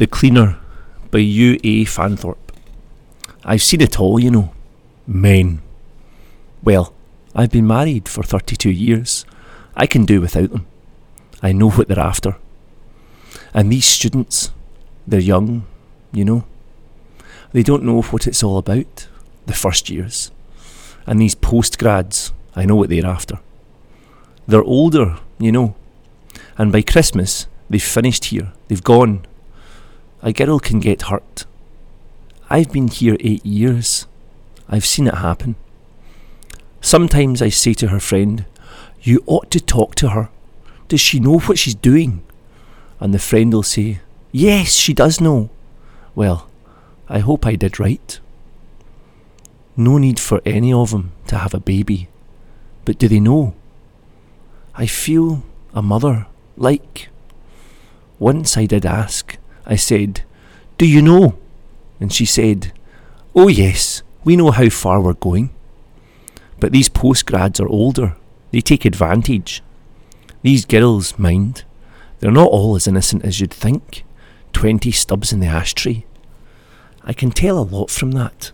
The Cleaner by U. A. Fanthorpe. I've seen it all, you know. Men. Well, I've been married for 32 years. I can do without them. I know what they're after. And these students, they're young, you know. They don't know what it's all about, the first years. And these postgrads, I know what they're after. They're older, you know. And by Christmas, they've finished here. They've gone. A girl can get hurt. I've been here eight years. I've seen it happen. Sometimes I say to her friend, You ought to talk to her. Does she know what she's doing? And the friend will say, Yes, she does know. Well, I hope I did right. No need for any of of 'em to have a baby. But do they know? I feel a mother, like. Once I did ask. I said, Do you know? And she said, Oh, yes, we know how far we're going. But these postgrads are older. They take advantage. These girls, mind, they're not all as innocent as you'd think. Twenty stubs in the ashtray. I can tell a lot from that.